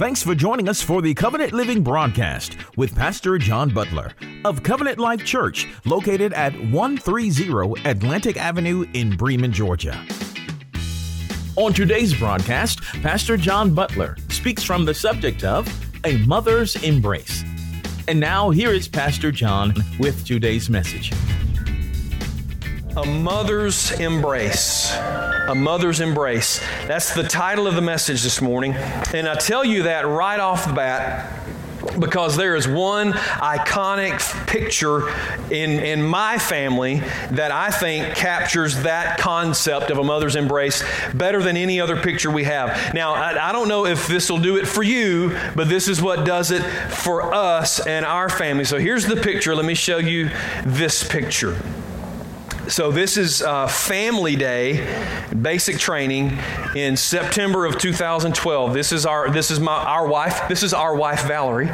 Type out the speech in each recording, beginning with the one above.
Thanks for joining us for the Covenant Living broadcast with Pastor John Butler of Covenant Life Church, located at 130 Atlantic Avenue in Bremen, Georgia. On today's broadcast, Pastor John Butler speaks from the subject of a mother's embrace. And now, here is Pastor John with today's message. A mother's embrace. A mother's embrace. That's the title of the message this morning. And I tell you that right off the bat because there is one iconic picture in, in my family that I think captures that concept of a mother's embrace better than any other picture we have. Now, I, I don't know if this will do it for you, but this is what does it for us and our family. So here's the picture. Let me show you this picture. So this is uh, Family Day, basic training in September of 2012. This is our this is my our wife. This is our wife Valerie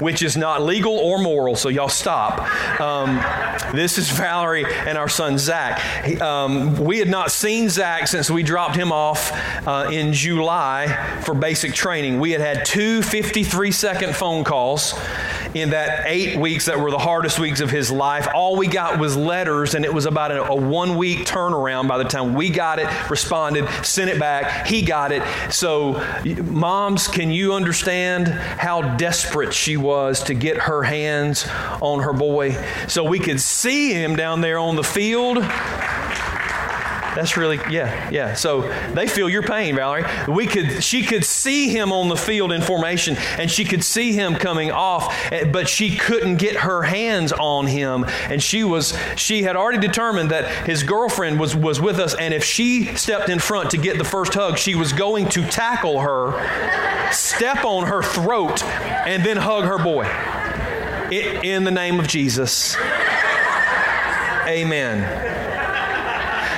which is not legal or moral, so y'all stop. Um, this is Valerie and our son Zach. He, um, we had not seen Zach since we dropped him off uh, in July for basic training. We had had two 53 second phone calls in that eight weeks that were the hardest weeks of his life. All we got was letters, and it was about a, a one week turnaround by the time we got it, responded, sent it back. He got it. So, moms, can you understand how desperate she was to get her hands on her boy so we could see him down there on the field? That's really, yeah, yeah. So they feel your pain, Valerie. We could, she could see him on the field in formation, and she could see him coming off, eh, but she couldn't get her hands on him. And she was, she had already determined that his girlfriend was was with us, and if she stepped in front to get the first hug, she was going to tackle her, step on her throat, and then hug her boy. in the name of Jesus. Amen.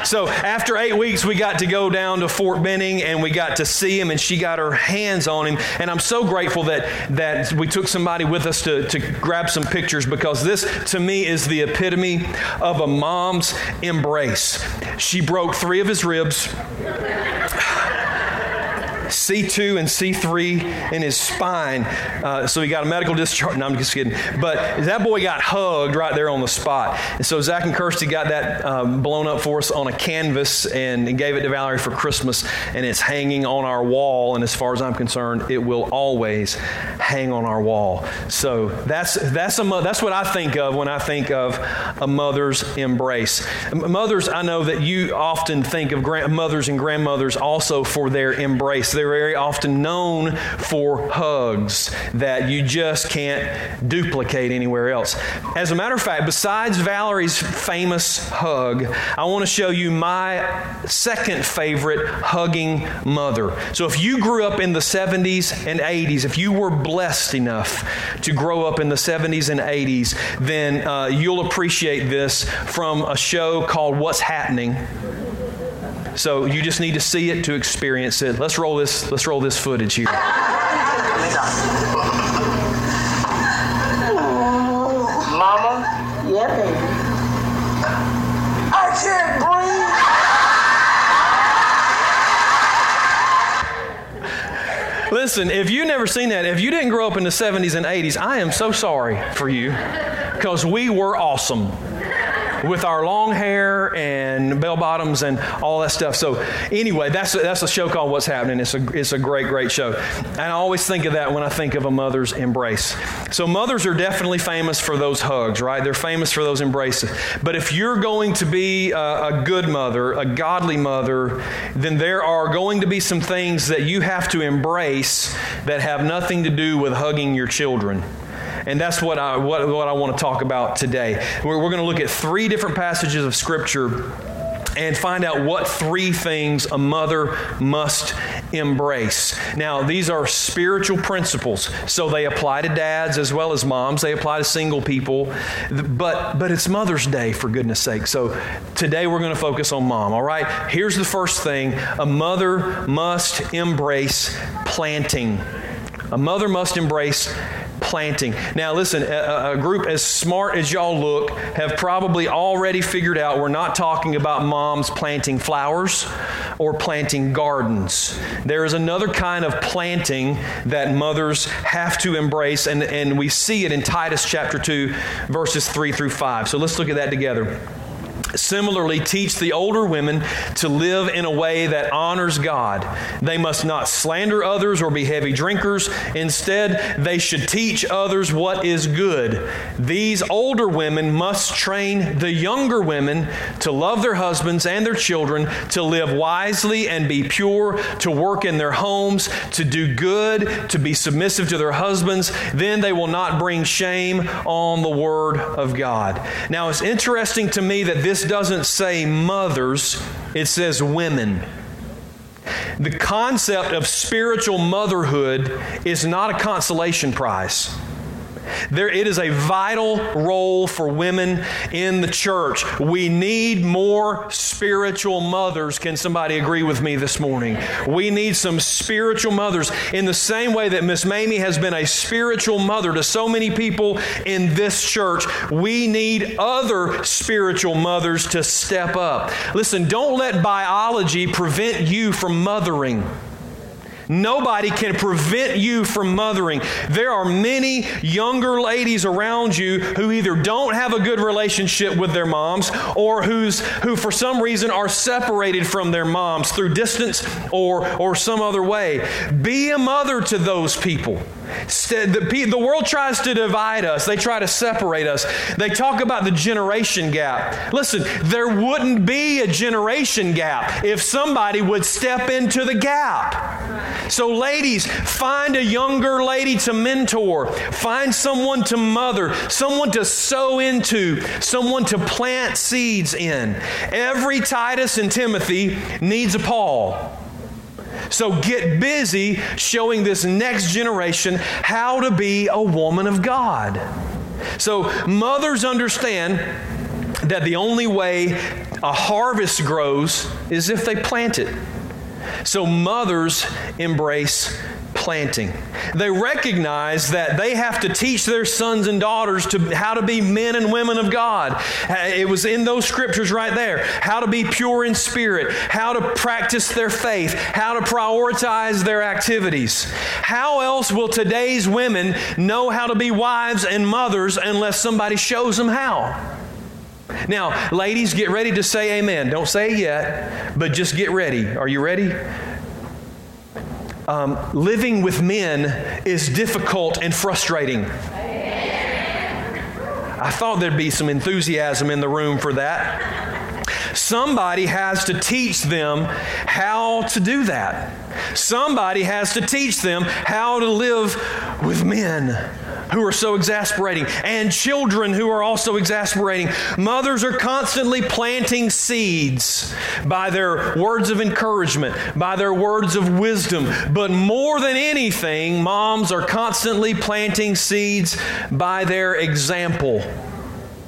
So after eight weeks, we got to go down to Fort Benning and we got to see him, and she got her hands on him. And I'm so grateful that that we took somebody with us to, to grab some pictures because this, to me, is the epitome of a mom's embrace. She broke three of his ribs. C2 and C3 in his spine. Uh, so he got a medical discharge. No, I'm just kidding. But that boy got hugged right there on the spot. And so Zach and Kirsty got that um, blown up for us on a canvas and gave it to Valerie for Christmas. And it's hanging on our wall. And as far as I'm concerned, it will always hang on our wall. So that's, that's, a, that's what I think of when I think of a mother's embrace. Mothers, I know that you often think of mothers and grandmothers also for their embrace they're very often known for hugs that you just can't duplicate anywhere else. As a matter of fact, besides Valerie's famous hug, I want to show you my second favorite hugging mother. So if you grew up in the 70s and 80s, if you were blessed enough to grow up in the 70s and 80s, then uh, you'll appreciate this from a show called What's Happening so you just need to see it to experience it. Let's roll this. Let's roll this footage here. Mama. Yeah, baby. I can't breathe. Listen, if you've never seen that, if you didn't grow up in the 70s and 80s, I am so sorry for you because we were awesome with our long hair and bell bottoms and all that stuff. So anyway, that's a, that's a show called What's Happening. It's a it's a great great show, and I always think of that when I think of a mother's embrace. So mothers are definitely famous for those hugs, right? They're famous for those embraces. But if you're going to be a, a good mother, a godly mother, then there are going to be some things that you have to embrace that have nothing to do with hugging your children. And that's what I, what, what I want to talk about today. We're, we're going to look at three different passages of Scripture and find out what three things a mother must embrace. Now, these are spiritual principles, so they apply to dads as well as moms. They apply to single people, but but it's Mother's Day for goodness sake. So today we're going to focus on mom. All right. Here's the first thing: a mother must embrace planting. A mother must embrace planting. Now, listen, a, a, group as smart as y'all look have probably already figured out we're not talking about moms planting flowers or planting gardens. There is another kind of planting that mothers have to embrace, and, and we see it in Titus chapter 2, verses 3 through 5. So let's look at that together. Similarly, teach the older women to live in a way that honors God. They must not slander others or be heavy drinkers. Instead, they should teach others what is good. These older women must train the younger women to love their husbands and their children, to live wisely and be pure, to work in their homes, to do good, to be submissive to their husbands. Then they will not bring shame on the word of God. Now, it's interesting to me that this doesn't say mothers, it says women. The concept of spiritual motherhood is not a consolation prize. There, it is a vital role for women in the church. We need more spiritual mothers. Can somebody agree with me this morning? We need some spiritual mothers in the same way that Miss Mamie has been a spiritual mother to so many people in this church. We need other spiritual mothers to step up. Listen, don't let biology prevent you from mothering. Nobody can prevent you from mothering. There are many younger ladies around you who either don't have a good relationship with their moms or who's, who, for some reason, are separated from their moms through distance or, or some other way. Be a mother to those people. The world tries to divide us, they try to separate us. They talk about the generation gap. Listen, there wouldn't be a generation gap if somebody would step into the gap. So, ladies, find a younger lady to mentor, find someone to mother, someone to sow into, someone to plant seeds in. Every Titus and Timothy needs a Paul. So get busy showing this next generation how to be a woman of God. So mothers understand that the only way a harvest grows is if they plant it. So mothers embrace planting. They recognize that they have to teach their sons and daughters to how to be men and women of God. It was in those scriptures right there. How to be pure in spirit, how to practice their faith, how to prioritize their activities. How else will today's women know how to be wives and mothers unless somebody shows them how? Now, ladies, get ready to say amen. Don't say it yet, but just get ready. Are you ready? Um, living with men is difficult and frustrating. I thought there'd be some enthusiasm in the room for that. Somebody has to teach them how to do that. Somebody has to teach them how to live with men who are so exasperating, and children who are also exasperating. Mothers are constantly planting seeds by their words of encouragement, by their words of wisdom. But more than anything, moms are constantly planting seeds by their example.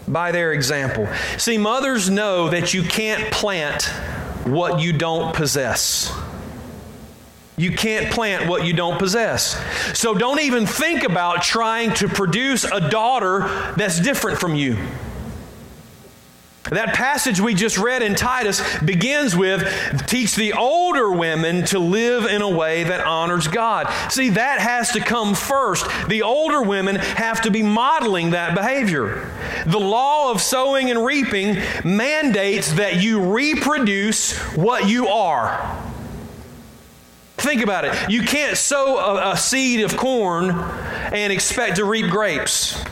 By their example. See, mothers know that you can't plant what you don't possess. You can't plant what you don't possess. So don't even think about trying to produce a daughter that's different from you. That passage we just read in Titus begins with teach the older women to live in a way that honors God. See, that has to come first. The older women have to be modeling that behavior. The law of sowing and reaping mandates that you reproduce what you are. Think about it. You can't sow a, a seed of corn and expect to reap grapes.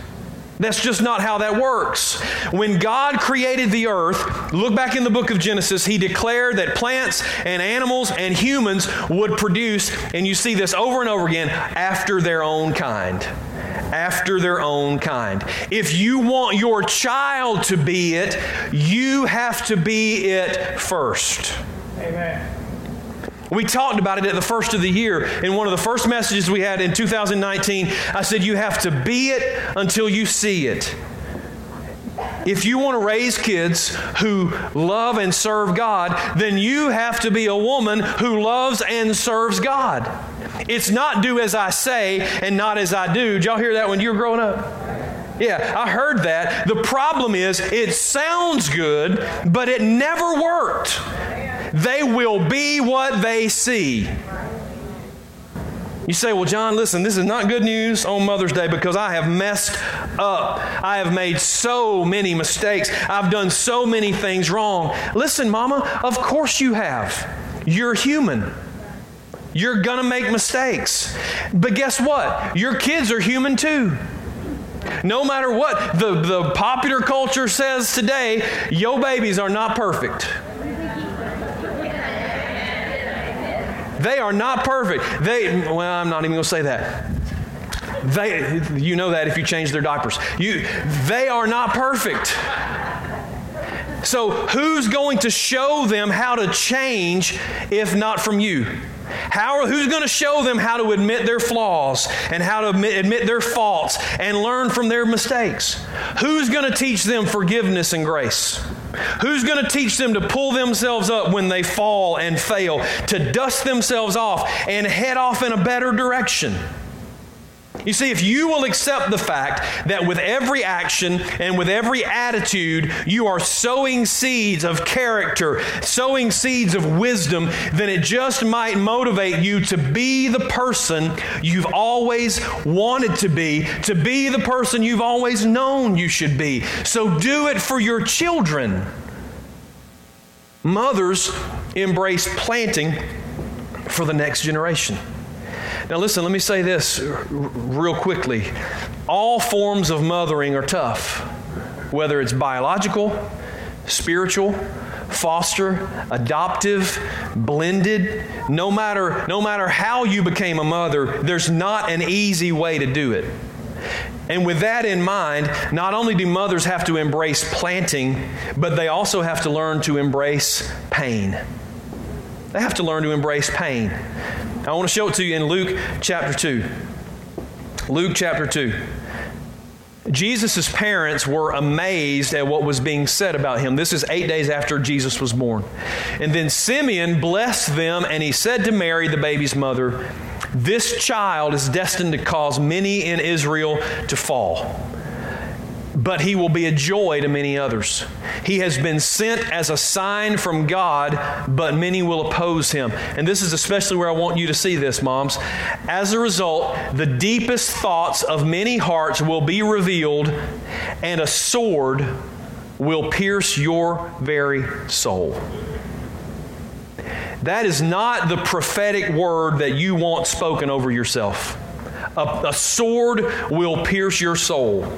That's just not how that works. When God created the earth, look back in the book of Genesis, He declared that plants and animals and humans would produce, and you see this over and over again, after their own kind. After their own kind. If you want your child to be it, you have to be it first. Amen. We talked about it at the first of the year. In one of the first messages we had in 2019, I said, You have to be it until you see it. If you want to raise kids who love and serve God, then you have to be a woman who loves and serves God. It's not do as I say and not as I do. Did y'all hear that when you were growing up? Yeah, I heard that. The problem is, it sounds good, but it never worked. They will be what they see. You say, Well, John, listen, this is not good news on Mother's Day because I have messed up. I have made so many mistakes. I've done so many things wrong. Listen, Mama, of course you have. You're human. You're going to make mistakes. But guess what? Your kids are human too. No matter what the, the popular culture says today, your babies are not perfect. They are not perfect. They, well, I'm not even going to say that. They, you know that if you change their diapers. You, they are not perfect. So, who's going to show them how to change if not from you? How, who's going to show them how to admit their flaws and how to admit, admit their faults and learn from their mistakes? Who's going to teach them forgiveness and grace? Who's going to teach them to pull themselves up when they fall and fail, to dust themselves off and head off in a better direction? You see, if you will accept the fact that with every action and with every attitude, you are sowing seeds of character, sowing seeds of wisdom, then it just might motivate you to be the person you've always wanted to be, to be the person you've always known you should be. So do it for your children. Mothers embrace planting for the next generation. Now, listen, let me say this r- real quickly. All forms of mothering are tough, whether it's biological, spiritual, foster, adoptive, blended. No matter, no matter how you became a mother, there's not an easy way to do it. And with that in mind, not only do mothers have to embrace planting, but they also have to learn to embrace pain. They have to learn to embrace pain. I want to show it to you in Luke chapter 2. Luke chapter 2. Jesus' parents were amazed at what was being said about him. This is eight days after Jesus was born. And then Simeon blessed them, and he said to Mary, the baby's mother, This child is destined to cause many in Israel to fall but he will be a joy to many others. He has been sent as a sign from God, but many will oppose him. And this is especially where I want you to see this, moms. As a result, the deepest thoughts of many hearts will be revealed, and a sword will pierce your very soul. That is not the prophetic word that you want spoken over yourself. A, a sword will pierce your soul.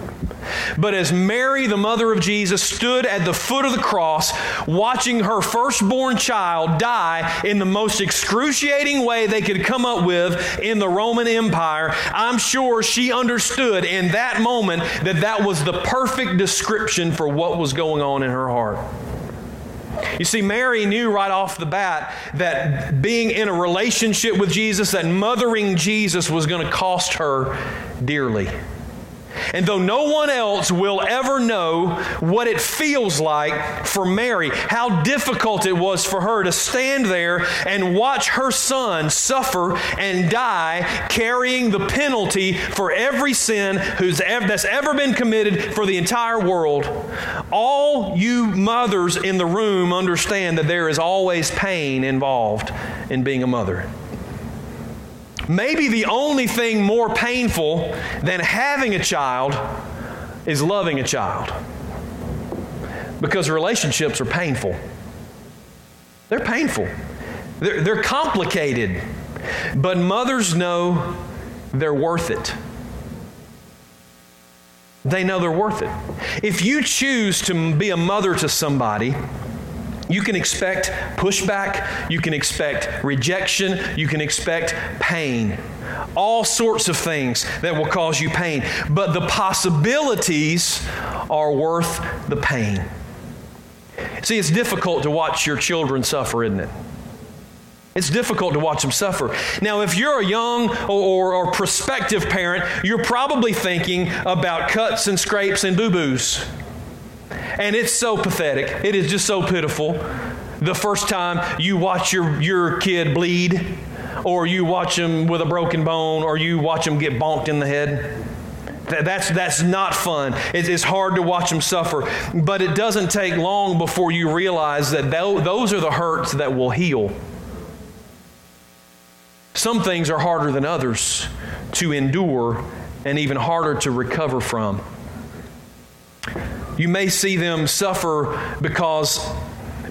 But as Mary, the mother of Jesus, stood at the foot of the cross, watching her firstborn child die in the most excruciating way they could come up with in the Roman Empire, I'm sure she understood in that moment that that was the perfect description for what was going on in her heart. You see, Mary knew right off the bat that being in a relationship with Jesus, that mothering Jesus was going to cost her dearly. And though no one else will ever know what it feels like for Mary, how difficult it was for her to stand there and watch her son suffer and die, carrying the penalty for every sin that's ever been committed for the entire world, all you mothers in the room understand that there is always pain involved in being a mother. Maybe the only thing more painful than having a child is loving a child. Because relationships are painful. They're painful, they're, they're complicated. But mothers know they're worth it. They know they're worth it. If you choose to be a mother to somebody, you can expect pushback, you can expect rejection, you can expect pain. All sorts of things that will cause you pain. But the possibilities are worth the pain. See, it's difficult to watch your children suffer, isn't it? It's difficult to watch them suffer. Now, if you're a young or, or, or prospective parent, you're probably thinking about cuts and scrapes and boo boos. And it's so pathetic. It is just so pitiful. The first time you watch your, your kid bleed, or you watch him with a broken bone, or you watch him get bonked in the head. That's, that's not fun. It's hard to watch them suffer. But it doesn't take long before you realize that those are the hurts that will heal. Some things are harder than others to endure and even harder to recover from. You may see them suffer because,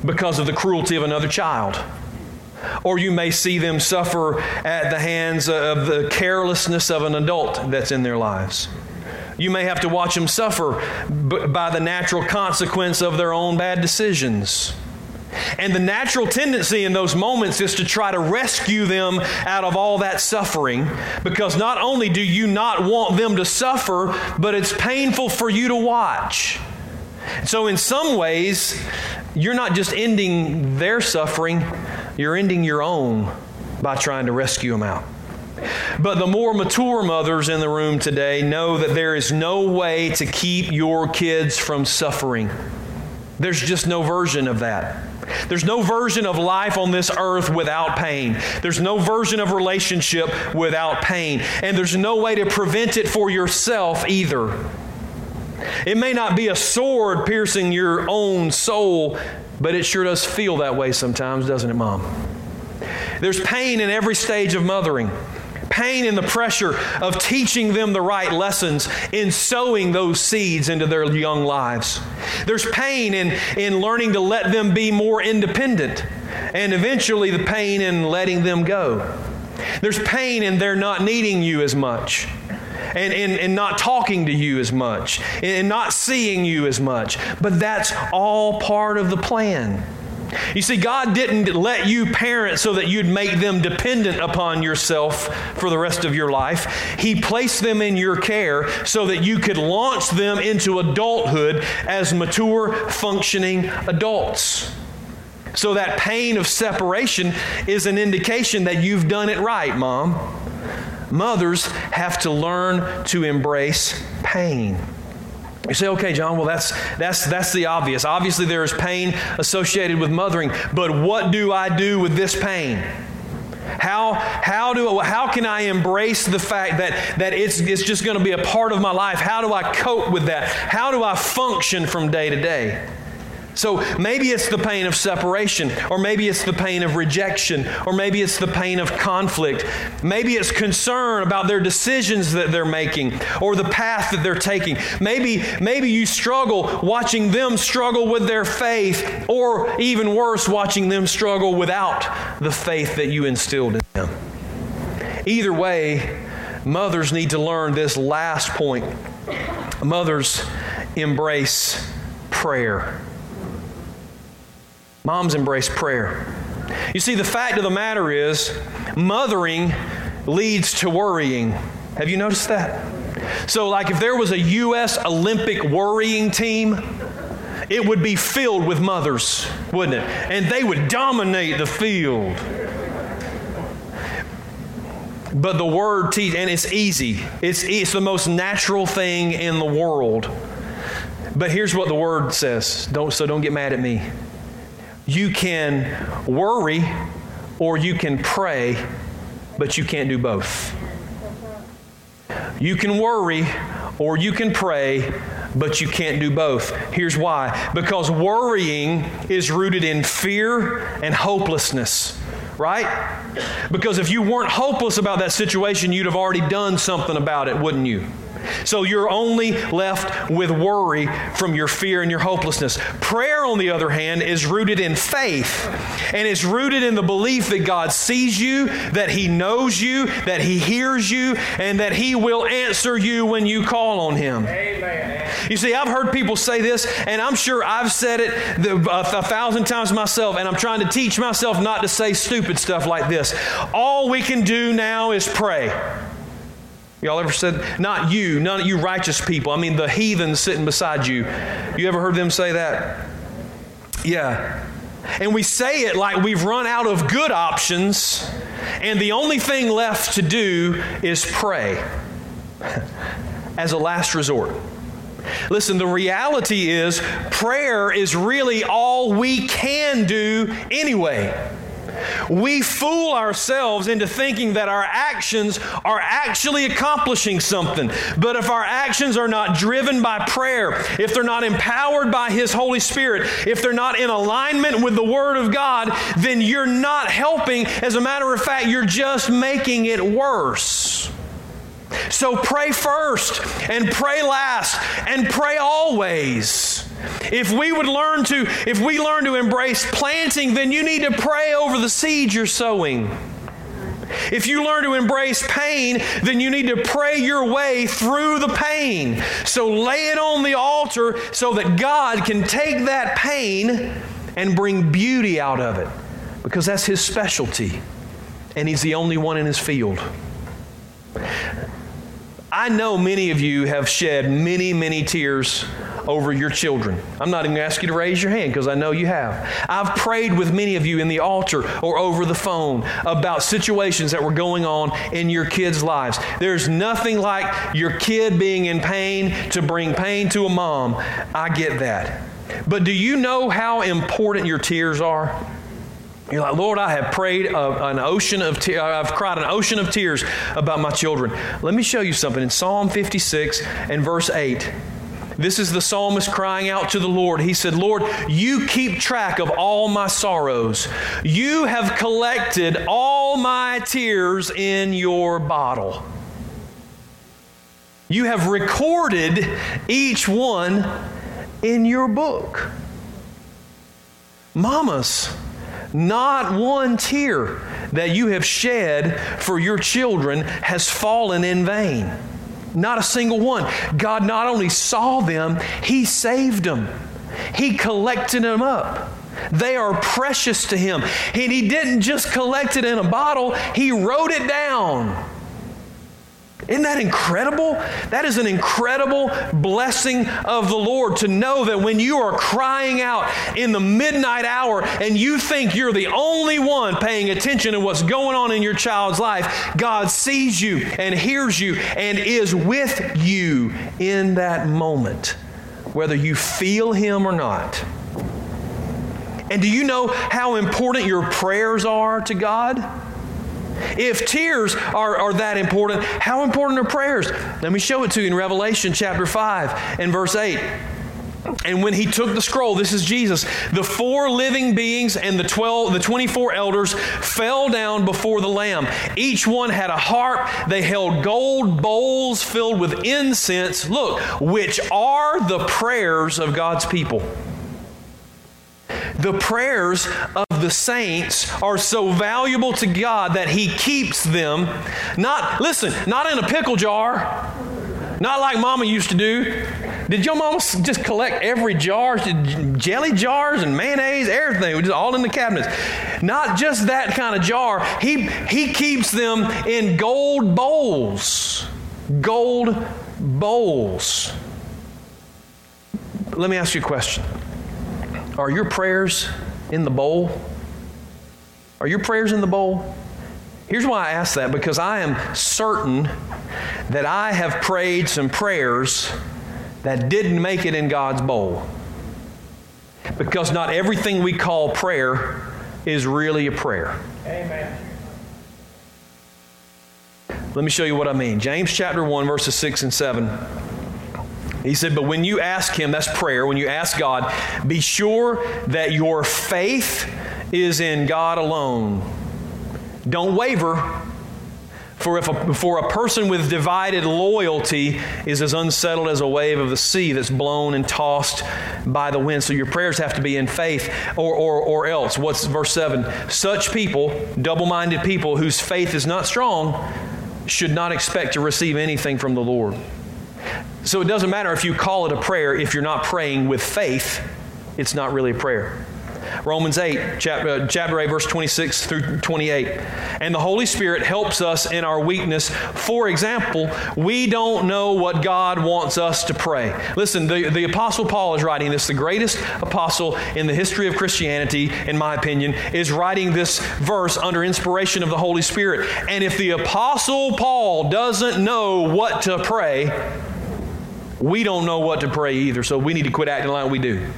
because of the cruelty of another child. Or you may see them suffer at the hands of the carelessness of an adult that's in their lives. You may have to watch them suffer by the natural consequence of their own bad decisions. And the natural tendency in those moments is to try to rescue them out of all that suffering because not only do you not want them to suffer, but it's painful for you to watch. So, in some ways, you're not just ending their suffering, you're ending your own by trying to rescue them out. But the more mature mothers in the room today know that there is no way to keep your kids from suffering. There's just no version of that. There's no version of life on this earth without pain. There's no version of relationship without pain. And there's no way to prevent it for yourself either. It may not be a sword piercing your own soul, but it sure does feel that way sometimes, doesn't it, Mom? There's pain in every stage of mothering pain in the pressure of teaching them the right lessons in sowing those seeds into their young lives. There's pain in, in learning to let them be more independent, and eventually the pain in letting them go. There's pain in their not needing you as much. And, and, and not talking to you as much, and not seeing you as much. But that's all part of the plan. You see, God didn't let you parent so that you'd make them dependent upon yourself for the rest of your life. He placed them in your care so that you could launch them into adulthood as mature, functioning adults. So that pain of separation is an indication that you've done it right, Mom. Mothers have to learn to embrace pain. You say, okay, John, well, that's, that's, that's the obvious. Obviously, there is pain associated with mothering, but what do I do with this pain? How, how, do, how can I embrace the fact that, that it's, it's just going to be a part of my life? How do I cope with that? How do I function from day to day? So maybe it's the pain of separation, or maybe it's the pain of rejection, or maybe it's the pain of conflict. Maybe it's concern about their decisions that they're making, or the path that they're taking. Maybe, maybe you struggle watching them struggle with their faith, or even worse, watching them struggle without the faith that you instilled in them. Either way, mothers need to learn this last point. Mothers embrace prayer. Moms embrace prayer. You see, the fact of the matter is, mothering leads to worrying. Have you noticed that? So, like if there was a U.S. Olympic worrying team, it would be filled with mothers, wouldn't it? And they would dominate the field. But the word teach, and it's easy. It's, it's the most natural thing in the world. But here's what the word says. Don't, so don't get mad at me. You can worry or you can pray, but you can't do both. You can worry or you can pray, but you can't do both. Here's why because worrying is rooted in fear and hopelessness, right? Because if you weren't hopeless about that situation, you'd have already done something about it, wouldn't you? So you're only left with worry from your fear and your hopelessness. Prayer, on the other hand, is rooted in faith and it's rooted in the belief that God sees you, that He knows you, that He hears you, and that He will answer you when you call on Him. Amen. You see, I've heard people say this, and I'm sure I've said it a thousand times myself, and I'm trying to teach myself not to say stupid stuff like this. All we can do now is pray. Y'all ever said, not you, none of you righteous people. I mean, the heathens sitting beside you. You ever heard them say that? Yeah. And we say it like we've run out of good options, and the only thing left to do is pray as a last resort. Listen, the reality is prayer is really all we can do anyway. We fool ourselves into thinking that our actions are actually accomplishing something. But if our actions are not driven by prayer, if they're not empowered by His Holy Spirit, if they're not in alignment with the Word of God, then you're not helping. As a matter of fact, you're just making it worse. So pray first and pray last and pray always. If we would learn to if we learn to embrace planting, then you need to pray over the seeds you're sowing. If you learn to embrace pain, then you need to pray your way through the pain. So lay it on the altar so that God can take that pain and bring beauty out of it because that's his specialty and he's the only one in his field. I know many of you have shed many, many tears over your children. I'm not even going to ask you to raise your hand because I know you have. I've prayed with many of you in the altar or over the phone about situations that were going on in your kids' lives. There's nothing like your kid being in pain to bring pain to a mom. I get that. But do you know how important your tears are? You're like, Lord, I have prayed an ocean of te- I've cried an ocean of tears about my children. Let me show you something in Psalm 56 and verse 8. This is the psalmist crying out to the Lord. He said, Lord, you keep track of all my sorrows. You have collected all my tears in your bottle. You have recorded each one in your book. Mamas, not one tear that you have shed for your children has fallen in vain. Not a single one. God not only saw them, He saved them, He collected them up. They are precious to Him. And He didn't just collect it in a bottle, He wrote it down. Isn't that incredible? That is an incredible blessing of the Lord to know that when you are crying out in the midnight hour and you think you're the only one paying attention to what's going on in your child's life, God sees you and hears you and is with you in that moment, whether you feel Him or not. And do you know how important your prayers are to God? If tears are, are that important, how important are prayers? Let me show it to you in Revelation chapter 5 and verse 8. And when he took the scroll, this is Jesus, the four living beings and the 12 the 24 elders fell down before the lamb. Each one had a harp, they held gold bowls filled with incense, look, which are the prayers of God's people. The prayers the saints are so valuable to God that He keeps them, not, listen, not in a pickle jar, not like Mama used to do. Did your mama just collect every jar, jelly jars and mayonnaise, everything, just all in the cabinets? Not just that kind of jar. He, he keeps them in gold bowls. Gold bowls. Let me ask you a question. Are your prayers in the bowl? Are your prayers in the bowl? Here's why I ask that because I am certain that I have prayed some prayers that didn't make it in God's bowl. Because not everything we call prayer is really a prayer. Amen. Let me show you what I mean. James chapter 1, verses 6 and 7. He said, But when you ask Him, that's prayer, when you ask God, be sure that your faith is in God alone. Don't waver. For if a, for a person with divided loyalty is as unsettled as a wave of the sea that's blown and tossed by the wind. So your prayers have to be in faith or, or, or else. What's verse 7? Such people, double minded people whose faith is not strong, should not expect to receive anything from the Lord. So it doesn't matter if you call it a prayer, if you're not praying with faith, it's not really a prayer. Romans 8, chapter, uh, chapter 8, verse 26 through 28. And the Holy Spirit helps us in our weakness. For example, we don't know what God wants us to pray. Listen, the, the Apostle Paul is writing this, the greatest apostle in the history of Christianity, in my opinion, is writing this verse under inspiration of the Holy Spirit. And if the Apostle Paul doesn't know what to pray, we don't know what to pray either, so we need to quit acting like we do.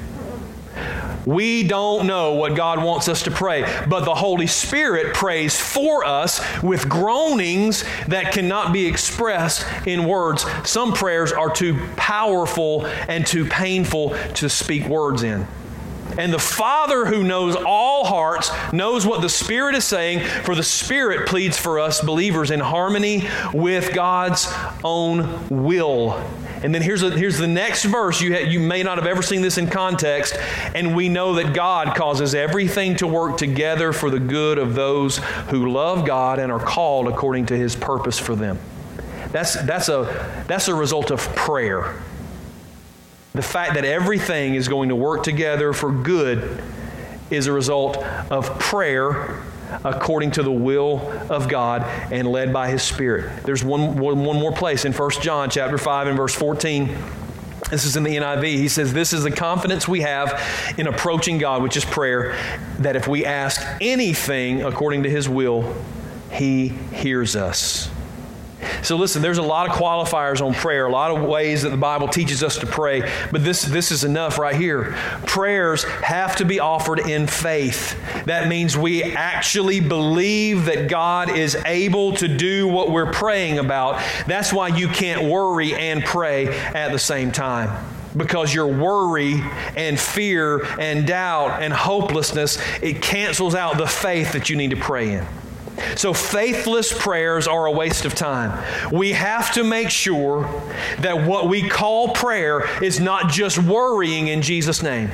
We don't know what God wants us to pray, but the Holy Spirit prays for us with groanings that cannot be expressed in words. Some prayers are too powerful and too painful to speak words in. And the Father who knows all hearts knows what the Spirit is saying, for the Spirit pleads for us believers in harmony with God's own will. And then here's, a, here's the next verse. You, ha- you may not have ever seen this in context. And we know that God causes everything to work together for the good of those who love God and are called according to his purpose for them. That's, that's, a, that's a result of prayer. The fact that everything is going to work together for good is a result of prayer according to the will of God and led by his spirit. There's one, one, one more place in 1 John chapter 5 and verse 14. This is in the NIV. He says, This is the confidence we have in approaching God, which is prayer, that if we ask anything according to his will, he hears us. So listen, there's a lot of qualifiers on prayer, a lot of ways that the Bible teaches us to pray, but this, this is enough right here. Prayers have to be offered in faith. That means we actually believe that God is able to do what we're praying about. That's why you can't worry and pray at the same time because your worry and fear and doubt and hopelessness it cancels out the faith that you need to pray in so, faithless prayers are a waste of time. We have to make sure that what we call prayer is not just worrying in Jesus' name.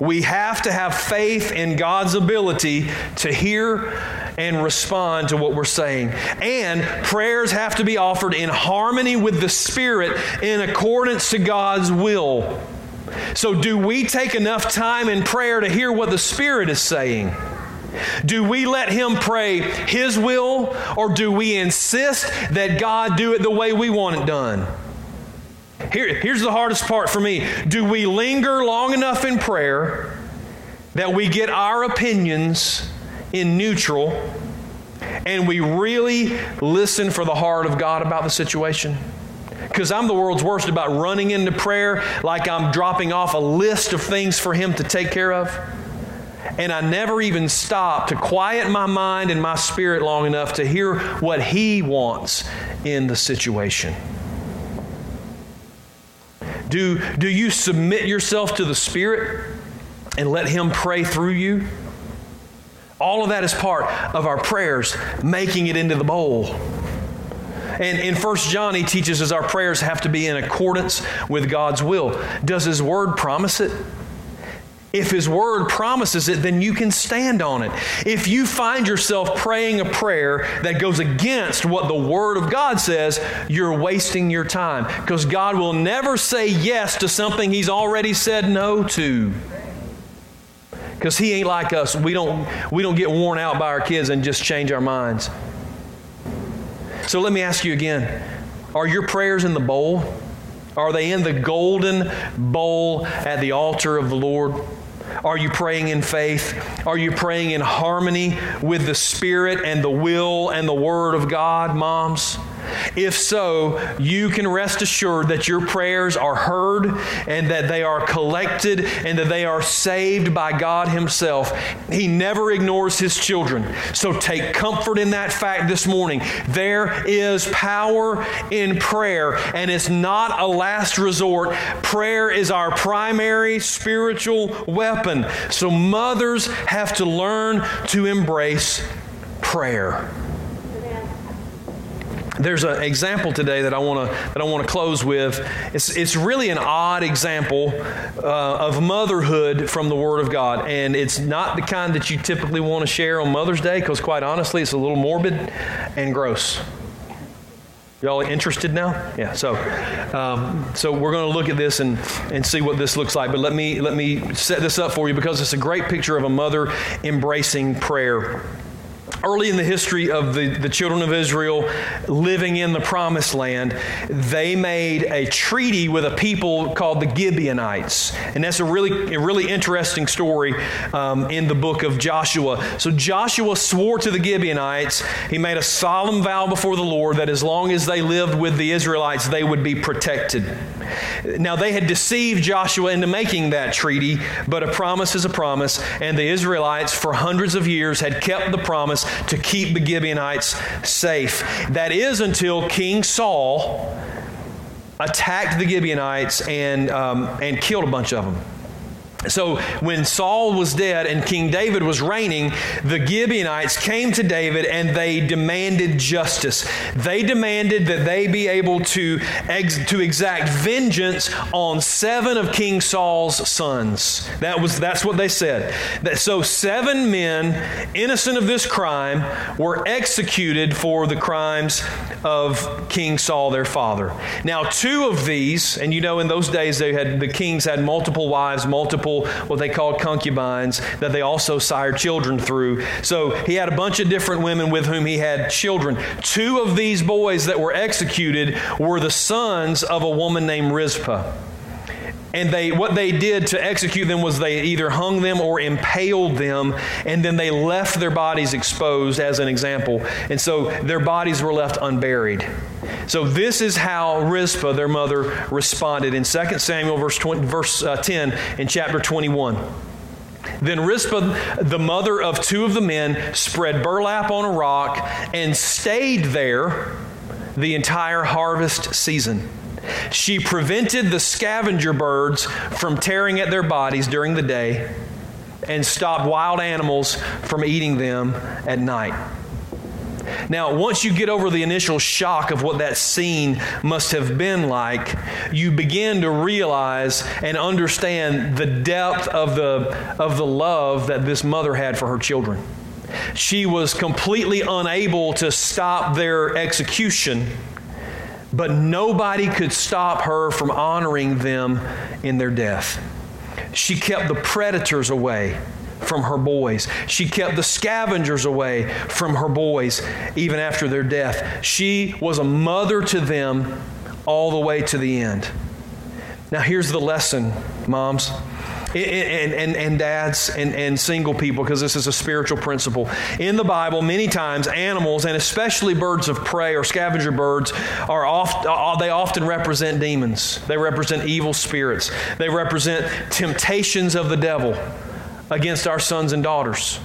We have to have faith in God's ability to hear and respond to what we're saying. And prayers have to be offered in harmony with the Spirit in accordance to God's will. So, do we take enough time in prayer to hear what the Spirit is saying? Do we let Him pray His will, or do we insist that God do it the way we want it done? Here, here's the hardest part for me. Do we linger long enough in prayer that we get our opinions in neutral and we really listen for the heart of God about the situation? Because I'm the world's worst about running into prayer like I'm dropping off a list of things for Him to take care of and I never even stop to quiet my mind and my spirit long enough to hear what He wants in the situation. Do, do you submit yourself to the Spirit and let Him pray through you? All of that is part of our prayers, making it into the bowl. And in 1 John, he teaches us our prayers have to be in accordance with God's will. Does His Word promise it? If His Word promises it, then you can stand on it. If you find yourself praying a prayer that goes against what the Word of God says, you're wasting your time because God will never say yes to something He's already said no to. Because He ain't like us. We don't, we don't get worn out by our kids and just change our minds. So let me ask you again are your prayers in the bowl? Are they in the golden bowl at the altar of the Lord? Are you praying in faith? Are you praying in harmony with the Spirit and the will and the Word of God, moms? If so, you can rest assured that your prayers are heard and that they are collected and that they are saved by God Himself. He never ignores His children. So take comfort in that fact this morning. There is power in prayer, and it's not a last resort. Prayer is our primary spiritual weapon. So mothers have to learn to embrace prayer there's an example today that I want to that I want to close with. It's it's really an odd example uh, of motherhood from the Word of God, and it's not the kind that you typically want to share on Mother's Day because, quite honestly, it's a little morbid and gross. Y'all interested now? Yeah. So, um, so we're going to look at this and, and see what this looks like. But let me let me set this up for you because it's a great picture of a mother embracing prayer early in the history of the, the children of Israel living in the promised land, they made a treaty with a people called the Gibeonites. And that's a really, a really interesting story um, in the book of Joshua. So Joshua swore to the Gibeonites, he made a solemn vow before the Lord that as long as they lived with the Israelites, they would be protected. Now, they had deceived Joshua into making that treaty, but a promise is a promise, and the Israelites, for hundreds of years, had kept the promise to keep the Gibeonites safe. That is until King Saul attacked the Gibeonites and, um, and killed a bunch of them. So when Saul was dead and King David was reigning, the Gibeonites came to David and they demanded justice. They demanded that they be able to, ex- to exact vengeance on seven of King Saul's sons. That was that's what they said. That, so seven men innocent of this crime were executed for the crimes of King Saul, their father. Now, two of these, and you know in those days they had the kings had multiple wives, multiple what they called concubines, that they also sired children through. So he had a bunch of different women with whom he had children. Two of these boys that were executed were the sons of a woman named Rizpah. And they, what they did to execute them was they either hung them or impaled them, and then they left their bodies exposed, as an example. And so their bodies were left unburied. So this is how Rizpah, their mother, responded in 2 Samuel verse, 20, verse uh, 10 in chapter 21. Then Rizpah, the mother of two of the men, spread burlap on a rock and stayed there the entire harvest season. She prevented the scavenger birds from tearing at their bodies during the day and stopped wild animals from eating them at night. Now, once you get over the initial shock of what that scene must have been like, you begin to realize and understand the depth of the, of the love that this mother had for her children. She was completely unable to stop their execution, but nobody could stop her from honoring them in their death. She kept the predators away from her boys. She kept the scavengers away from her boys even after their death. She was a mother to them all the way to the end. Now, here's the lesson, moms. And, and, and dads and, and single people, because this is a spiritual principle. In the Bible, many times animals, and especially birds of prey or scavenger birds, are oft, uh, they often represent demons. They represent evil spirits. They represent temptations of the devil against our sons and daughters.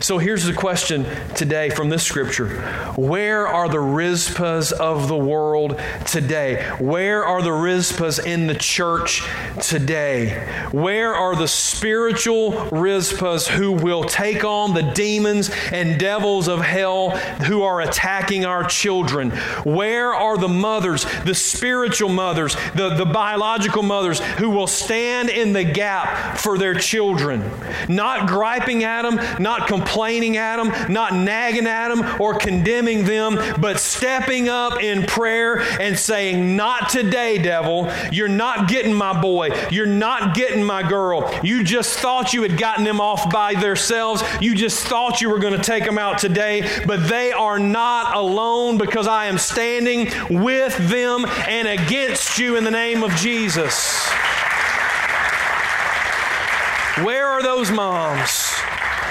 So here's the question today from this scripture Where are the Rizpahs of the world today? Where are the Rizpahs in the church today? Where are the spiritual Rizpahs who will take on the demons and devils of hell who are attacking our children? Where are the mothers, the spiritual mothers, the, the biological mothers who will stand in the gap for their children? Not griping at them, not complaining at them, not nagging at them or condemning them, but stepping up in prayer and saying, Not today, devil. You're not getting my boy. You're not getting my girl. You just thought you had gotten them off by themselves. You just thought you were going to take them out today, but they are not alone because I am standing with them and against you in the name of Jesus. Where are those moms?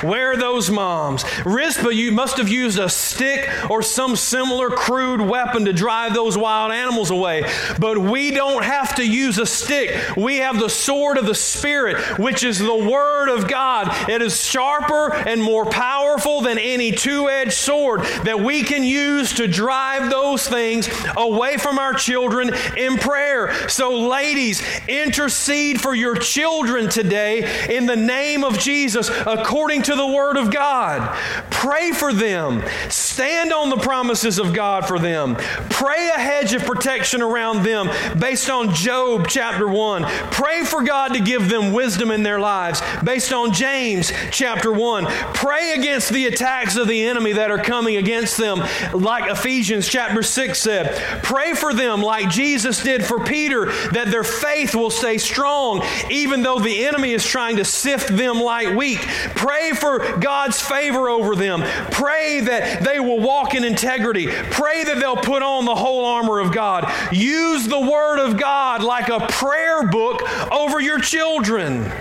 Where are those moms? Rizpah, you must have used a stick or some similar crude weapon to drive those wild animals away. But we don't have to use a stick. We have the sword of the Spirit, which is the Word of God. It is sharper and more powerful than any two edged sword that we can use to drive those things away from our children in prayer. So, ladies, intercede for your children today in the name of Jesus according to to the Word of God. Pray for them. Stand on the promises of God for them. Pray a hedge of protection around them based on Job chapter 1. Pray for God to give them wisdom in their lives based on James chapter 1. Pray against the attacks of the enemy that are coming against them, like Ephesians chapter 6 said. Pray for them like Jesus did for Peter, that their faith will stay strong even though the enemy is trying to sift them like wheat. Pray for God's favor over them. Pray that they will walk in integrity. Pray that they'll put on the whole armor of God. Use the Word of God like a prayer book over your children.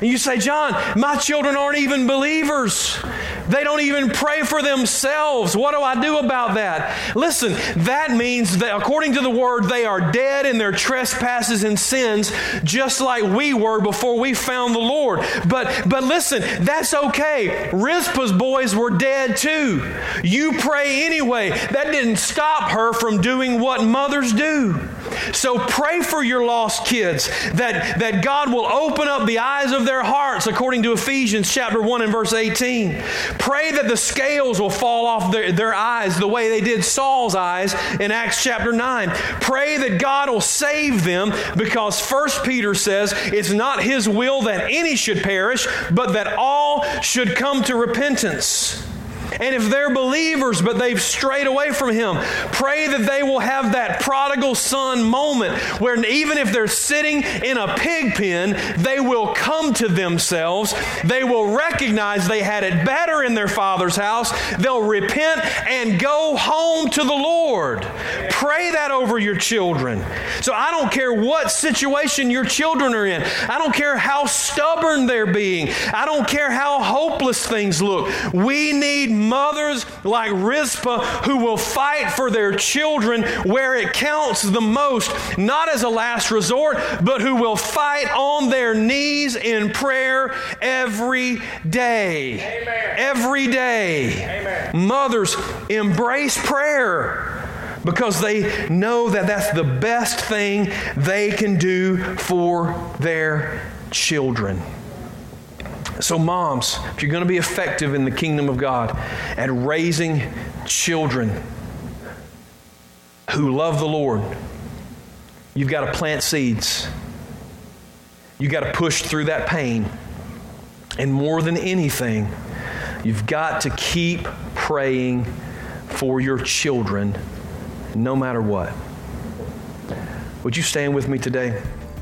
And you say, John, my children aren't even believers. They don't even pray for themselves. What do I do about that? Listen, that means that according to the word, they are dead in their trespasses and sins, just like we were before we found the Lord. But but listen, that's okay. Rizpah's boys were dead too. You pray anyway. That didn't stop her from doing what mothers do. So pray for your lost kids that, that God will open up the eyes of their hearts according to Ephesians chapter 1 and verse 18. Pray that the scales will fall off their, their eyes the way they did Saul's eyes in Acts chapter 9. Pray that God will save them because 1 Peter says it's not his will that any should perish, but that all should come to repentance. And if they're believers but they've strayed away from Him, pray that they will have that prodigal son moment where even if they're sitting in a pig pen, they will come to themselves. They will recognize they had it better in their father's house. They'll repent and go home to the Lord. Pray that over your children. So I don't care what situation your children are in, I don't care how stubborn they're being, I don't care how hopeless things look. We need mothers like Rizpah who will fight for their children where it counts the most, not as a last resort, but who will fight on their knees in prayer every day. Amen. Every day. Amen. Mothers embrace prayer because they know that that's the best thing they can do for their children. So, moms, if you're going to be effective in the kingdom of God at raising children who love the Lord, you've got to plant seeds. You've got to push through that pain. And more than anything, you've got to keep praying for your children no matter what. Would you stand with me today?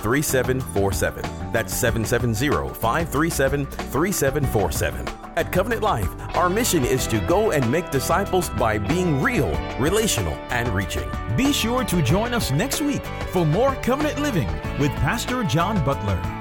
3747. That's 770 537 3747. At Covenant Life, our mission is to go and make disciples by being real, relational, and reaching. Be sure to join us next week for more Covenant Living with Pastor John Butler.